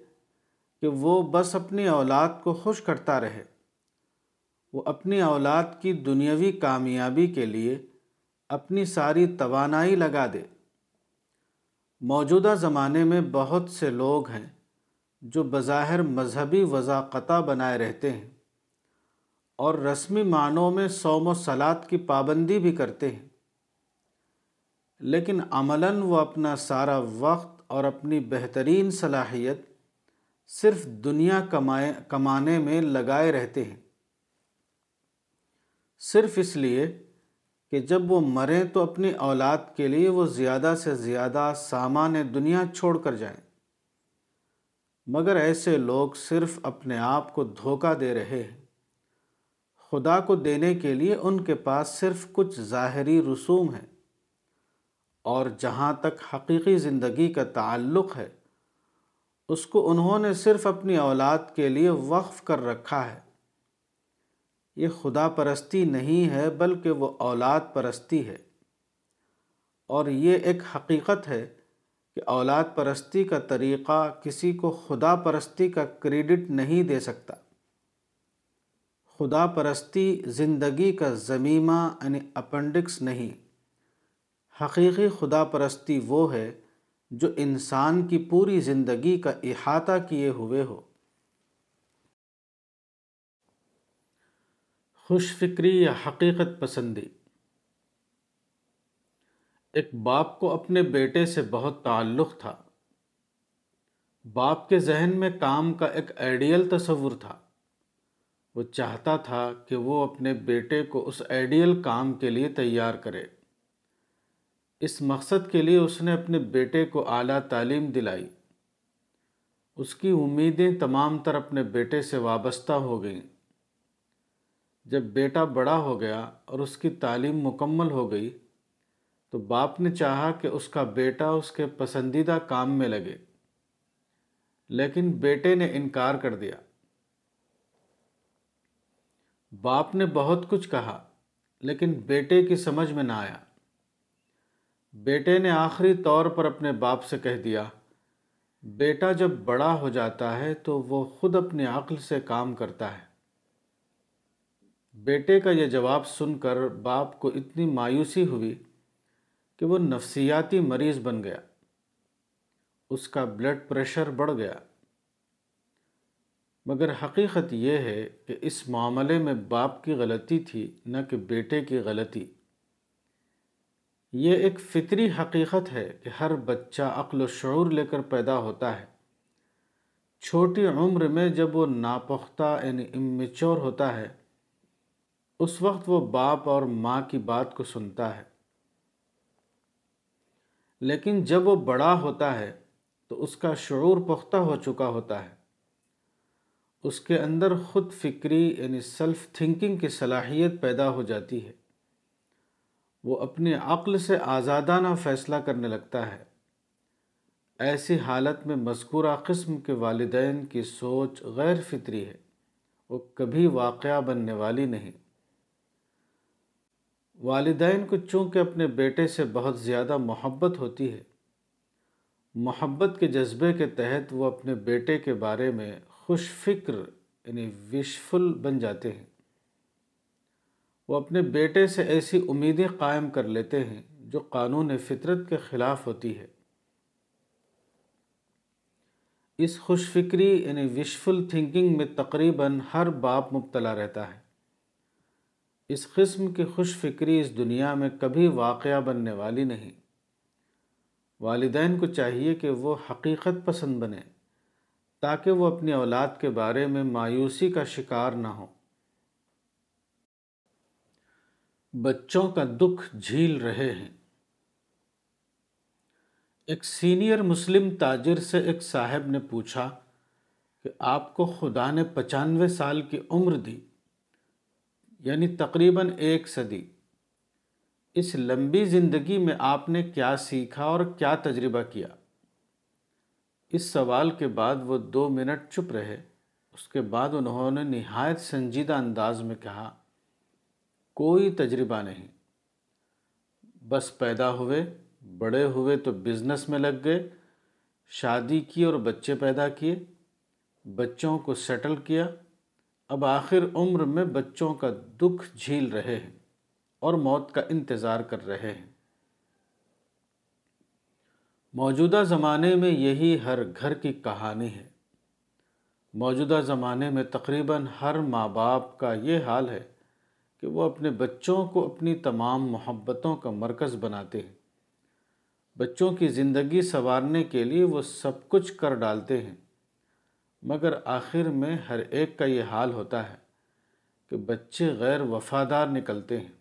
کہ وہ بس اپنی اولاد کو خوش کرتا رہے۔ وہ اپنی اولاد کی دنیاوی کامیابی کے لیے اپنی ساری توانائی لگا دے۔ موجودہ زمانے میں بہت سے لوگ ہیں جو بظاہر مذہبی وضاقتہ بنائے رہتے ہیں اور رسمی معنوں میں سوم و سلاد کی پابندی بھی کرتے ہیں۔ لیکن عملاً وہ اپنا سارا وقت اور اپنی بہترین صلاحیت صرف دنیا کمائے کمانے میں لگائے رہتے ہیں۔ صرف اس لیے کہ جب وہ مریں تو اپنی اولاد کے لیے وہ زیادہ سے زیادہ سامان دنیا چھوڑ کر جائیں۔ مگر ایسے لوگ صرف اپنے آپ کو دھوکہ دے رہے ہیں۔ خدا کو دینے کے لیے ان کے پاس صرف کچھ ظاہری رسوم ہیں۔ اور جہاں تک حقیقی زندگی کا تعلق ہے، اس کو انہوں نے صرف اپنی اولاد کے لیے وقف کر رکھا ہے۔ یہ خدا پرستی نہیں ہے، بلکہ وہ اولاد پرستی ہے۔ اور یہ ایک حقیقت ہے کہ اولاد پرستی کا طریقہ کسی کو خدا پرستی کا کریڈٹ نہیں دے سکتا۔ خدا پرستی زندگی کا زمیمہ یعنی اپنڈکس نہیں۔ حقیقی خدا پرستی وہ ہے جو انسان کی پوری زندگی کا احاطہ کیے ہوئے ہو۔ خوش فکری یا حقیقت پسندی۔ ایک باپ کو اپنے بیٹے سے بہت تعلق تھا۔ باپ کے ذہن میں کام کا ایک آئیڈیل تصور تھا۔ وہ چاہتا تھا کہ وہ اپنے بیٹے کو اس آئیڈیل کام کے لیے تیار کرے۔ اس مقصد کے لیے اس نے اپنے بیٹے کو اعلیٰ تعلیم دلائی۔ اس کی امیدیں تمام تر اپنے بیٹے سے وابستہ ہو گئیں۔ جب بیٹا بڑا ہو گیا اور اس کی تعلیم مکمل ہو گئی، تو باپ نے چاہا کہ اس کا بیٹا اس کے پسندیدہ کام میں لگے۔ لیکن بیٹے نے انکار کر دیا۔ باپ نے بہت کچھ کہا، لیکن بیٹے کی سمجھ میں نہ آیا۔ بیٹے نے آخری طور پر اپنے باپ سے کہہ دیا، بیٹا جب بڑا ہو جاتا ہے تو وہ خود اپنے عقل سے کام کرتا ہے۔ بیٹے کا یہ جواب سن کر باپ کو اتنی مایوسی ہوئی کہ وہ نفسیاتی مریض بن گیا۔ اس کا بلڈ پریشر بڑھ گیا۔ مگر حقیقت یہ ہے کہ اس معاملے میں باپ کی غلطی تھی، نہ کہ بیٹے کی غلطی۔ یہ ایک فطری حقیقت ہے کہ ہر بچہ عقل و شعور لے کر پیدا ہوتا ہے۔ چھوٹی عمر میں جب وہ ناپختہ یعنی امیچور ہوتا ہے، اس وقت وہ باپ اور ماں کی بات کو سنتا ہے۔ لیکن جب وہ بڑا ہوتا ہے تو اس کا شعور پختہ ہو چکا ہوتا ہے۔ اس کے اندر خود فکری یعنی سیلف تھنکنگ کی صلاحیت پیدا ہو جاتی ہے۔ وہ اپنی عقل سے آزادانہ فیصلہ کرنے لگتا ہے۔ ایسی حالت میں مذکورہ قسم کے والدین کی سوچ غیر فطری ہے وہ کبھی واقعہ بننے والی نہیں۔ والدین کو چونکہ اپنے بیٹے سے بہت زیادہ محبت ہوتی ہے، محبت کے جذبے کے تحت وہ اپنے بیٹے کے بارے میں خوش فکر یعنی وشفل بن جاتے ہیں۔ وہ اپنے بیٹے سے ایسی امیدیں قائم کر لیتے ہیں جو قانون فطرت کے خلاف ہوتی ہے۔ اس خوش فکری یعنی وشفل تھنکنگ میں تقریباً ہر باپ مبتلا رہتا ہے۔ اس قسم کی خوش فکری اس دنیا میں کبھی واقعہ بننے والی نہیں۔ والدین کو چاہیے کہ وہ حقیقت پسند بنے تاکہ وہ اپنی اولاد کے بارے میں مایوسی کا شکار نہ ہو بچوں کا دکھ جھیل رہے ہیں۔ ایک سینئر مسلم تاجر سے ایک صاحب نے پوچھا کہ آپ کو خدا نے پچانوے سال کی عمر دی یعنی تقریباً ایک صدی۔ اس لمبی زندگی میں آپ نے کیا سیکھا اور کیا تجربہ کیا؟ اس سوال کے بعد وہ دو منٹ چپ رہے۔ اس کے بعد انہوں نے نہایت سنجیدہ انداز میں کہا کوئی تجربہ نہیں۔ بس پیدا ہوئے، بڑے ہوئے تو بزنس میں لگ گئے، شادی کی اور بچے پیدا کیے، بچوں کو سیٹل کیا۔ اب آخر عمر میں بچوں کا دکھ جھیل رہے ہیں اور موت کا انتظار کر رہے ہیں۔ موجودہ زمانے میں یہی ہر گھر کی کہانی ہے۔ موجودہ زمانے میں تقریباً ہر ماں باپ کا یہ حال ہے کہ وہ اپنے بچوں کو اپنی تمام محبتوں کا مرکز بناتے ہیں۔ بچوں کی زندگی سنوارنے کے لیے وہ سب کچھ کر ڈالتے ہیں۔ مگر آخر میں ہر ایک کا یہ حال ہوتا ہے کہ بچے غیر وفادار نکلتے ہیں۔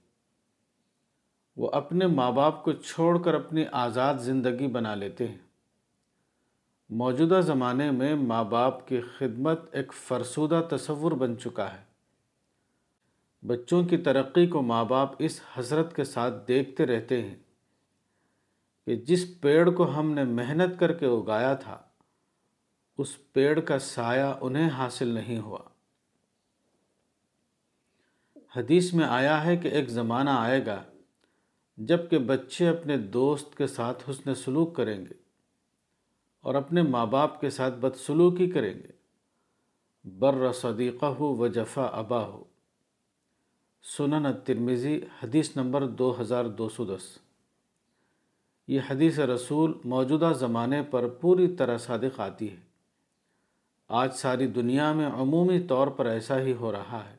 وہ اپنے ماں باپ کو چھوڑ کر اپنی آزاد زندگی بنا لیتے ہیں۔ موجودہ زمانے میں ماں باپ کی خدمت ایک فرسودہ تصور بن چکا ہے۔ بچوں کی ترقی کو ماں باپ اس حضرت کے ساتھ دیکھتے رہتے ہیں کہ جس پیڑ کو ہم نے محنت کر کے اگایا تھا، اس پیڑ کا سایہ انہیں حاصل نہیں ہوا۔ حدیث میں آیا ہے کہ ایک زمانہ آئے گا جبکہ بچے اپنے دوست کے ساتھ حسن سلوک کریں گے اور اپنے ماں باپ کے ساتھ بدسلوکی کریں گے۔ بر صدیقہ ہو و جفا ابا ہو سنن ترمیزی حدیث نمبر دو ہزار دو سو دس۔ یہ حدیث رسول موجودہ زمانے پر پوری طرح صادق آتی ہے۔ آج ساری دنیا میں عمومی طور پر ایسا ہی ہو رہا ہے۔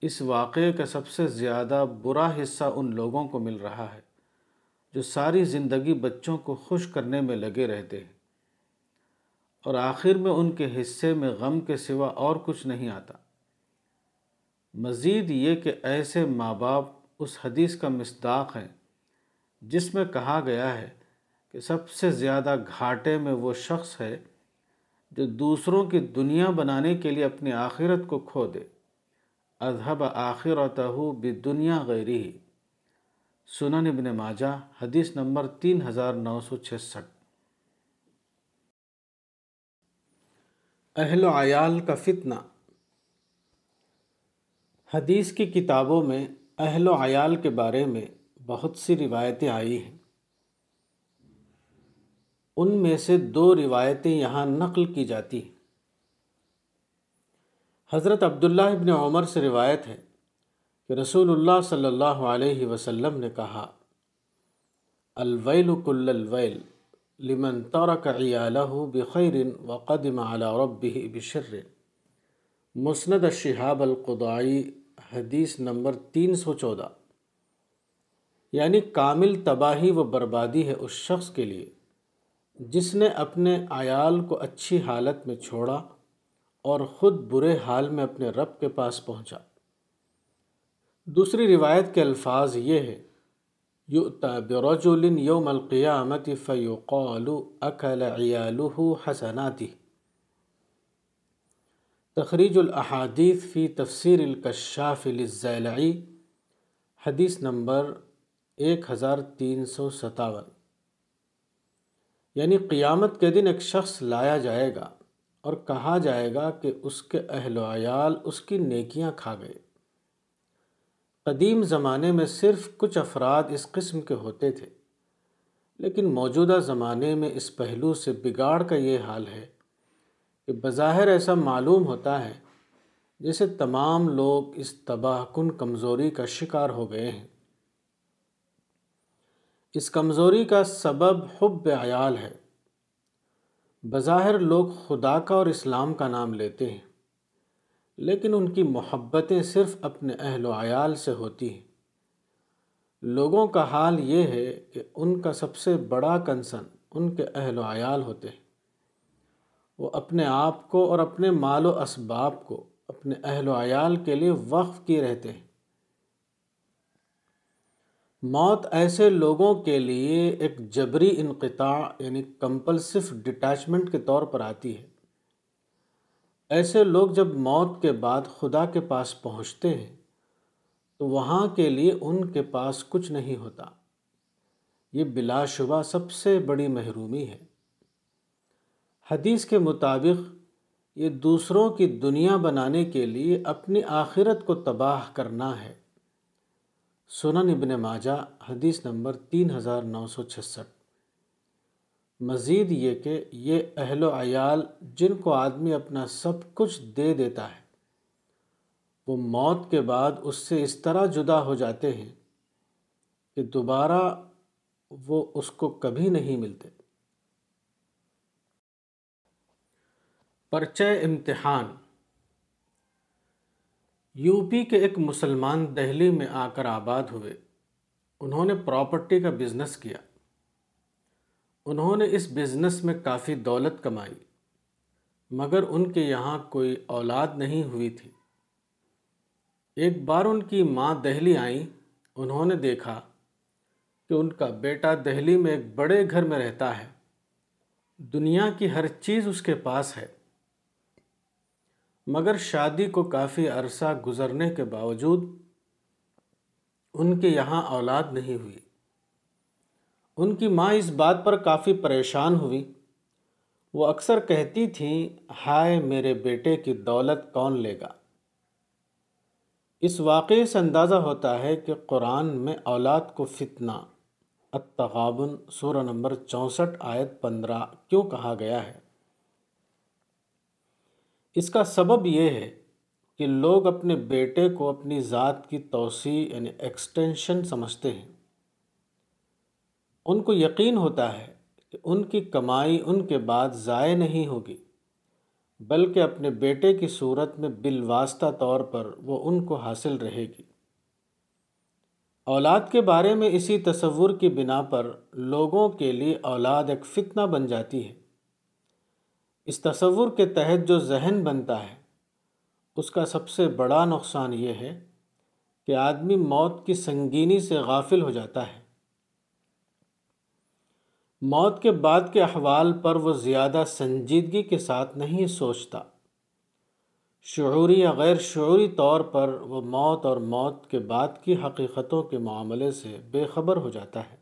اس واقعے کا سب سے زیادہ برا حصہ ان لوگوں کو مل رہا ہے جو ساری زندگی بچوں کو خوش کرنے میں لگے رہتے ہیں۔ اور آخر میں ان کے حصے میں غم کے سوا اور کچھ نہیں آتا۔ مزید یہ کہ ایسے ماں باپ اس حدیث کا مصداق ہیں جس میں کہا گیا ہے کہ سب سے زیادہ گھاٹے میں وہ شخص ہے جو دوسروں کی دنیا بنانے کے لیے اپنی آخرت کو کھو دے۔ اذہب آخرتہ بدنیا غیری سنن ابن ماجہ، حدیث نمبر تین ہزار نو سو چھسٹھ۔ اہل و عیال کا فتنہ۔ حدیث کی کتابوں میں اہل و عیال کے بارے میں بہت سی روایتیں آئی ہیں۔ ان میں سے دو روایتیں یہاں نقل کی جاتی ہیں۔ حضرت عبداللہ ابن عمر سے روایت ہے کہ رسول اللہ صلی اللہ علیہ وسلم نے کہا، الویل کل الویل لمن ترک عیالہ بخیر وقدم على ربه بشر۔ مسند الشہاب القضائی حدیث نمبر تین سو چودہ۔ یعنی کامل تباہی و بربادی ہے اس شخص کے لیے جس نے اپنے عیال کو اچھی حالت میں چھوڑا اور خود برے حال میں اپنے رب کے پاس پہنچا۔ دوسری روایت کے الفاظ یہ ہے یؤتا برجل یوم القیامت فیقال اکل عیالہ حسناتی۔ تخریج الاحادیث فی تفسیر الکشاف للزیلعی، حدیث نمبر ایک ہزار تین سو ستاون۔ یعنی قیامت کے دن ایک شخص لایا جائے گا اور کہا جائے گا کہ اس کے اہل و عیال اس کی نیکیاں کھا گئے۔ قدیم زمانے میں صرف کچھ افراد اس قسم کے ہوتے تھے، لیکن موجودہ زمانے میں اس پہلو سے بگاڑ کا یہ حال ہے کہ بظاہر ایسا معلوم ہوتا ہے جیسے تمام لوگ اس تباہ کن کمزوری کا شکار ہو گئے ہیں۔ اس کمزوری کا سبب حب عیال ہے۔ بظاہر لوگ خدا کا اور اسلام کا نام لیتے ہیں، لیکن ان کی محبتیں صرف اپنے اہل و عیال سے ہوتی ہیں۔ لوگوں کا حال یہ ہے کہ ان کا سب سے بڑا کنسن ان کے اہل و عیال ہوتے ہیں۔ وہ اپنے آپ کو اور اپنے مال و اسباب کو، اپنے اہل و عیال کے لیے وقف کیے رہتے ہیں۔ موت ایسے لوگوں کے لیے ایک جبری انقطاع یعنی کمپلسف ڈٹیچمنٹ کے طور پر آتی ہے۔ ایسے لوگ جب موت کے بعد خدا کے پاس پہنچتے ہیں، تو وہاں کے لیے ان کے پاس کچھ نہیں ہوتا۔ یہ بلا شبہ سب سے بڑی محرومی ہے۔ حدیث کے مطابق یہ دوسروں کی دنیا بنانے کے لیے اپنی آخرت کو تباہ کرنا ہے۔ سنن ابن ماجہ، حدیث نمبر تین ہزار نو سو چھسٹھ۔ مزید یہ کہ یہ اہل و عیال جن کو آدمی اپنا سب کچھ دے دیتا ہے، وہ موت کے بعد اس سے اس طرح جدا ہو جاتے ہیں کہ دوبارہ وہ اس کو کبھی نہیں ملتے۔ پرچہ امتحان۔ یو پی کے ایک مسلمان دہلی میں آ کر آباد ہوئے۔ انہوں نے پراپرٹی کا بزنس کیا۔ انہوں نے اس بزنس میں کافی دولت کمائی، مگر ان کے یہاں کوئی اولاد نہیں ہوئی تھی۔ ایک بار ان کی ماں دہلی آئیں، انہوں نے دیکھا کہ ان کا بیٹا دہلی میں ایک بڑے گھر میں رہتا ہے۔ دنیا کی ہر چیز اس کے پاس ہے۔ مگر شادی کو کافی عرصہ گزرنے کے باوجود ان کے یہاں اولاد نہیں ہوئی۔ ان کی ماں اس بات پر کافی پریشان ہوئی۔ وہ اکثر کہتی تھیں، ہائے میرے بیٹے کی دولت کون لے گا؟ اس واقعے سے اندازہ ہوتا ہے کہ قرآن میں اولاد کو فتنہ، التغابن، سورہ نمبر چونسٹھ، آیت پندرہ کیوں کہا گیا ہے؟ اس کا سبب یہ ہے کہ لوگ اپنے بیٹے کو اپنی ذات کی توسیع یعنی ایکسٹینشن سمجھتے ہیں۔ ان کو یقین ہوتا ہے کہ ان کی کمائی ان کے بعد ضائع نہیں ہوگی، بلکہ اپنے بیٹے کی صورت میں بالواسطہ طور پر وہ ان کو حاصل رہے گی۔ اولاد کے بارے میں اسی تصور کی بنا پر لوگوں کے لیے اولاد ایک فتنہ بن جاتی ہے۔ اس تصور کے تحت جو ذہن بنتا ہے، اس کا سب سے بڑا نقصان یہ ہے کہ آدمی موت کی سنگینی سے غافل ہو جاتا ہے۔ موت کے بعد کے احوال پر وہ زیادہ سنجیدگی کے ساتھ نہیں سوچتا۔ شعوری یا غیر شعوری طور پر وہ موت اور موت کے بعد کی حقیقتوں کے معاملے سے بے خبر ہو جاتا ہے۔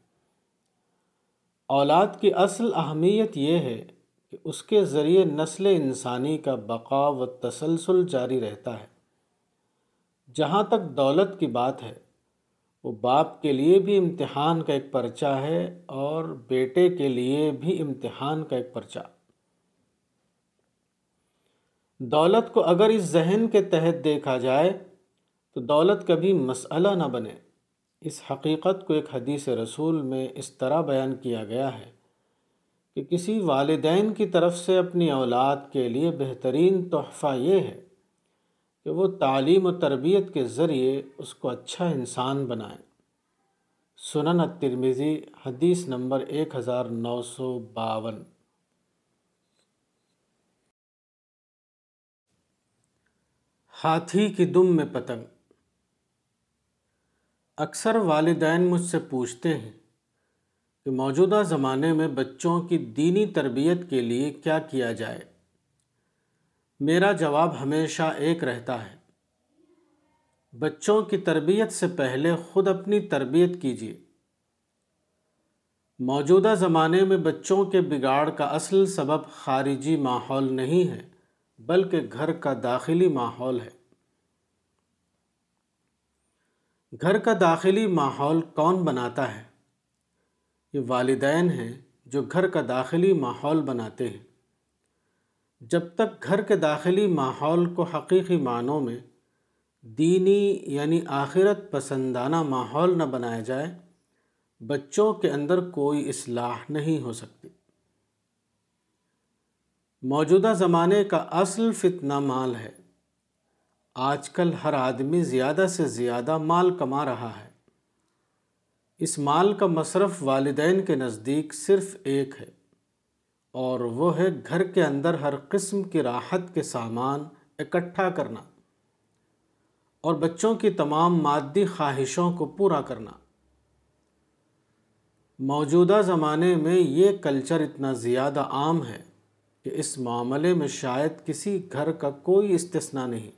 اولاد کی اصل اہمیت یہ ہے کہ اس کے ذریعے نسل انسانی کا بقا و تسلسل جاری رہتا ہے۔ جہاں تک دولت کی بات ہے، وہ باپ کے لیے بھی امتحان کا ایک پرچہ ہے اور بیٹے کے لیے بھی امتحان کا ایک پرچہ۔ دولت کو اگر اس ذہن کے تحت دیکھا جائے، تو دولت کبھی مسئلہ نہ بنے۔ اس حقیقت کو ایک حدیث رسول میں اس طرح بیان کیا گیا ہے۔ کہ کسی والدین کی طرف سے اپنی اولاد کے لیے بہترین تحفہ یہ ہے کہ وہ تعلیم و تربیت کے ذریعے اس کو اچھا انسان بنائیں۔ سنن الترمذی، حدیث نمبر ایک ہزار نو سو باون۔ ہاتھی کی دم میں پتنگ۔ اکثر والدین مجھ سے پوچھتے ہیں کہ موجودہ زمانے میں بچوں کی دینی تربیت کے لیے کیا کیا جائے۔ میرا جواب ہمیشہ ایک رہتا ہے۔ بچوں کی تربیت سے پہلے خود اپنی تربیت کیجیے۔ موجودہ زمانے میں بچوں کے بگاڑ کا اصل سبب خارجی ماحول نہیں ہے، بلکہ گھر کا داخلی ماحول ہے۔ گھر کا داخلی ماحول کون بناتا ہے؟ یہ والدین ہیں جو گھر کا داخلی ماحول بناتے ہیں۔ جب تک گھر کے داخلی ماحول کو حقیقی معنوں میں دینی یعنی آخرت پسندانہ ماحول نہ بنایا جائے، بچوں کے اندر کوئی اصلاح نہیں ہو سکتی۔ موجودہ زمانے کا اصل فتنہ مال ہے۔ آج کل ہر آدمی زیادہ سے زیادہ مال کما رہا ہے۔ اس مال کا مصرف والدین کے نزدیک صرف ایک ہے، اور وہ ہے گھر کے اندر ہر قسم کی راحت کے سامان اکٹھا کرنا اور بچوں کی تمام مادی خواہشوں کو پورا کرنا۔ موجودہ زمانے میں یہ کلچر اتنا زیادہ عام ہے کہ اس معاملے میں شاید کسی گھر کا کوئی استثنا نہیں۔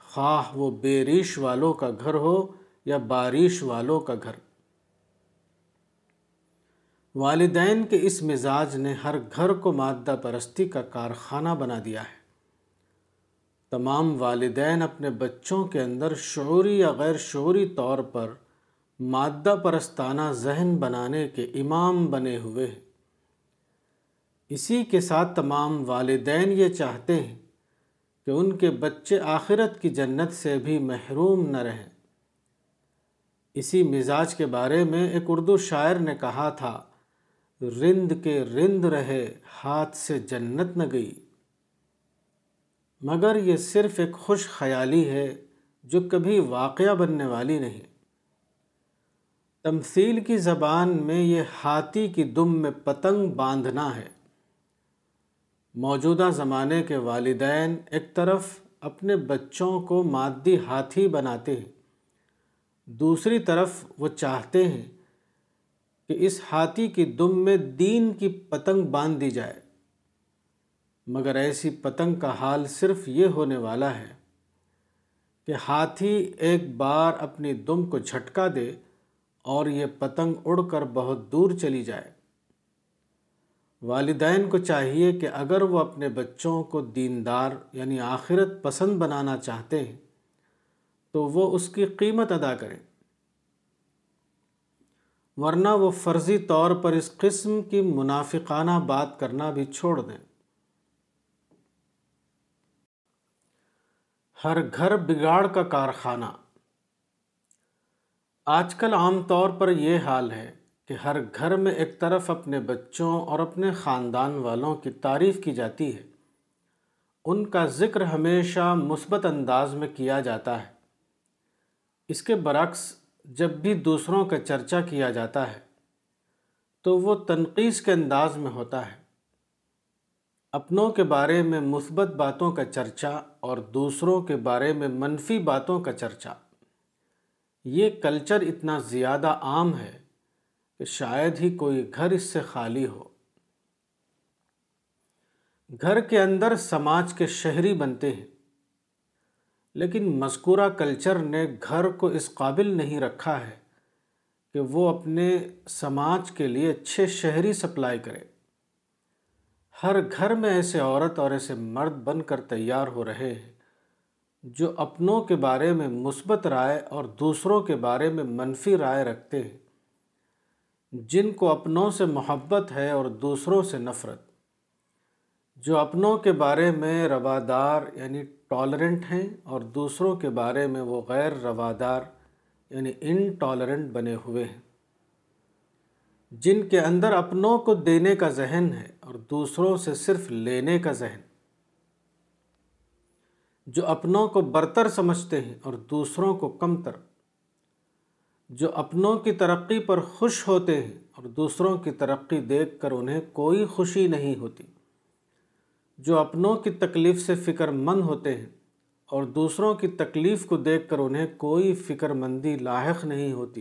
خواہ وہ بیریش والوں کا گھر ہو یا بارش والوں کا گھر۔ والدین کے اس مزاج نے ہر گھر کو مادہ پرستی کا کارخانہ بنا دیا ہے۔ تمام والدین اپنے بچوں کے اندر شعوری یا غیر شعوری طور پر مادہ پرستانہ ذہن بنانے کے امام بنے ہوئے ہیں۔ اسی کے ساتھ تمام والدین یہ چاہتے ہیں کہ ان کے بچے آخرت کی جنت سے بھی محروم نہ رہیں۔ اسی مزاج کے بارے میں ایک اردو شاعر نے کہا تھا، رند کے رند رہے، ہاتھ سے جنت نہ گئی۔ مگر یہ صرف ایک خوش خیالی ہے جو کبھی واقعہ بننے والی نہیں۔ تمثیل کی زبان میں یہ ہاتھی کی دم میں پتنگ باندھنا ہے۔ موجودہ زمانے کے والدین ایک طرف اپنے بچوں کو مادی ہاتھی بناتے ہیں۔ دوسری طرف وہ چاہتے ہیں کہ اس ہاتھی کی دم میں دین کی پتنگ باندھ دی جائے۔ مگر ایسی پتنگ کا حال صرف یہ ہونے والا ہے کہ ہاتھی ایک بار اپنی دم کو جھٹکا دے اور یہ پتنگ اڑ کر بہت دور چلی جائے۔ والدین کو چاہیے کہ اگر وہ اپنے بچوں کو دیندار یعنی آخرت پسند بنانا چاہتے ہیں تو وہ اس کی قیمت ادا کریں ورنہ وہ فرضی طور پر اس قسم کی منافقانہ بات کرنا بھی چھوڑ دیں۔ ہر گھر بگاڑ کا کارخانہ۔ آج کل عام طور پر یہ حال ہے کہ ہر گھر میں ایک طرف اپنے بچوں اور اپنے خاندان والوں کی تعریف کی جاتی ہے۔ ان کا ذکر ہمیشہ مثبت انداز میں کیا جاتا ہے۔ اس کے برعکس جب بھی دوسروں کا چرچا کیا جاتا ہے، تو وہ تنقیص کے انداز میں ہوتا ہے۔ اپنوں کے بارے میں مثبت باتوں کا چرچا اور دوسروں کے بارے میں منفی باتوں کا چرچا۔ یہ کلچر اتنا زیادہ عام ہے کہ شاید ہی کوئی گھر اس سے خالی ہو۔ گھر کے اندر سماج کے شہری بنتے ہیں۔ لیکن مذکورہ کلچر نے گھر کو اس قابل نہیں رکھا ہے کہ وہ اپنے سماج کے لیے اچھے شہری سپلائی کرے۔ ہر گھر میں ایسے عورت اور ایسے مرد بن کر تیار ہو رہے ہیں جو اپنوں کے بارے میں مثبت رائے اور دوسروں کے بارے میں منفی رائے رکھتے ہیں۔ جن کو اپنوں سے محبت ہے اور دوسروں سے نفرت۔ جو اپنوں کے بارے میں روادار یعنی ٹالرنٹ ہیں اور دوسروں کے بارے میں وہ غیر روادار یعنی انٹالرنٹ بنے ہوئے ہیں۔ جن کے اندر اپنوں کو دینے کا ذہن ہے اور دوسروں سے صرف لینے کا ذہن۔ جو اپنوں کو برتر سمجھتے ہیں اور دوسروں کو کمتر۔ جو اپنوں کی ترقی پر خوش ہوتے ہیں اور دوسروں کی ترقی دیکھ کر انہیں کوئی خوشی نہیں ہوتی۔ جو اپنوں کی تکلیف سے فکر مند ہوتے ہیں اور دوسروں کی تکلیف کو دیکھ کر انہیں کوئی فکر مندی لاحق نہیں ہوتی،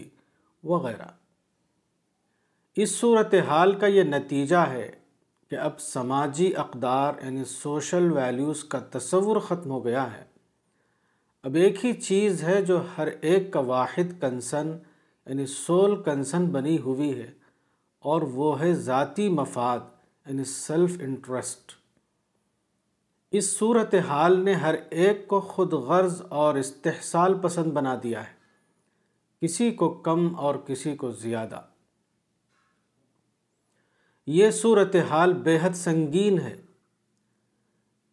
وغیرہ۔ اس صورت حال کا یہ نتیجہ ہے کہ اب سماجی اقدار یعنی سوشل ویلیوز کا تصور ختم ہو گیا ہے۔ اب ایک ہی چیز ہے جو ہر ایک کا واحد کنسن یعنی سول کنسن بنی ہوئی ہے اور وہ ہے ذاتی مفاد یعنی سیلف انٹرسٹ اس صورت حال نے ہر ایک کو خود غرض اور استحصال پسند بنا دیا ہے۔ کسی کو کم اور کسی کو زیادہ۔ یہ صورت حال حد سنگین ہے۔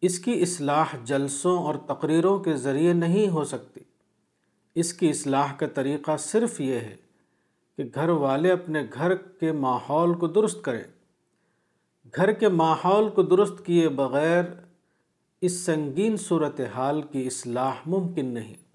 اس کی اصلاح جلسوں اور تقریروں کے ذریعے نہیں ہو سکتی۔ اس کی اصلاح کا طریقہ صرف یہ ہے کہ گھر والے اپنے گھر کے ماحول کو درست کریں۔ گھر کے ماحول کو درست کیے بغیر اس سنگین صورتحال کی اصلاح ممکن نہیں۔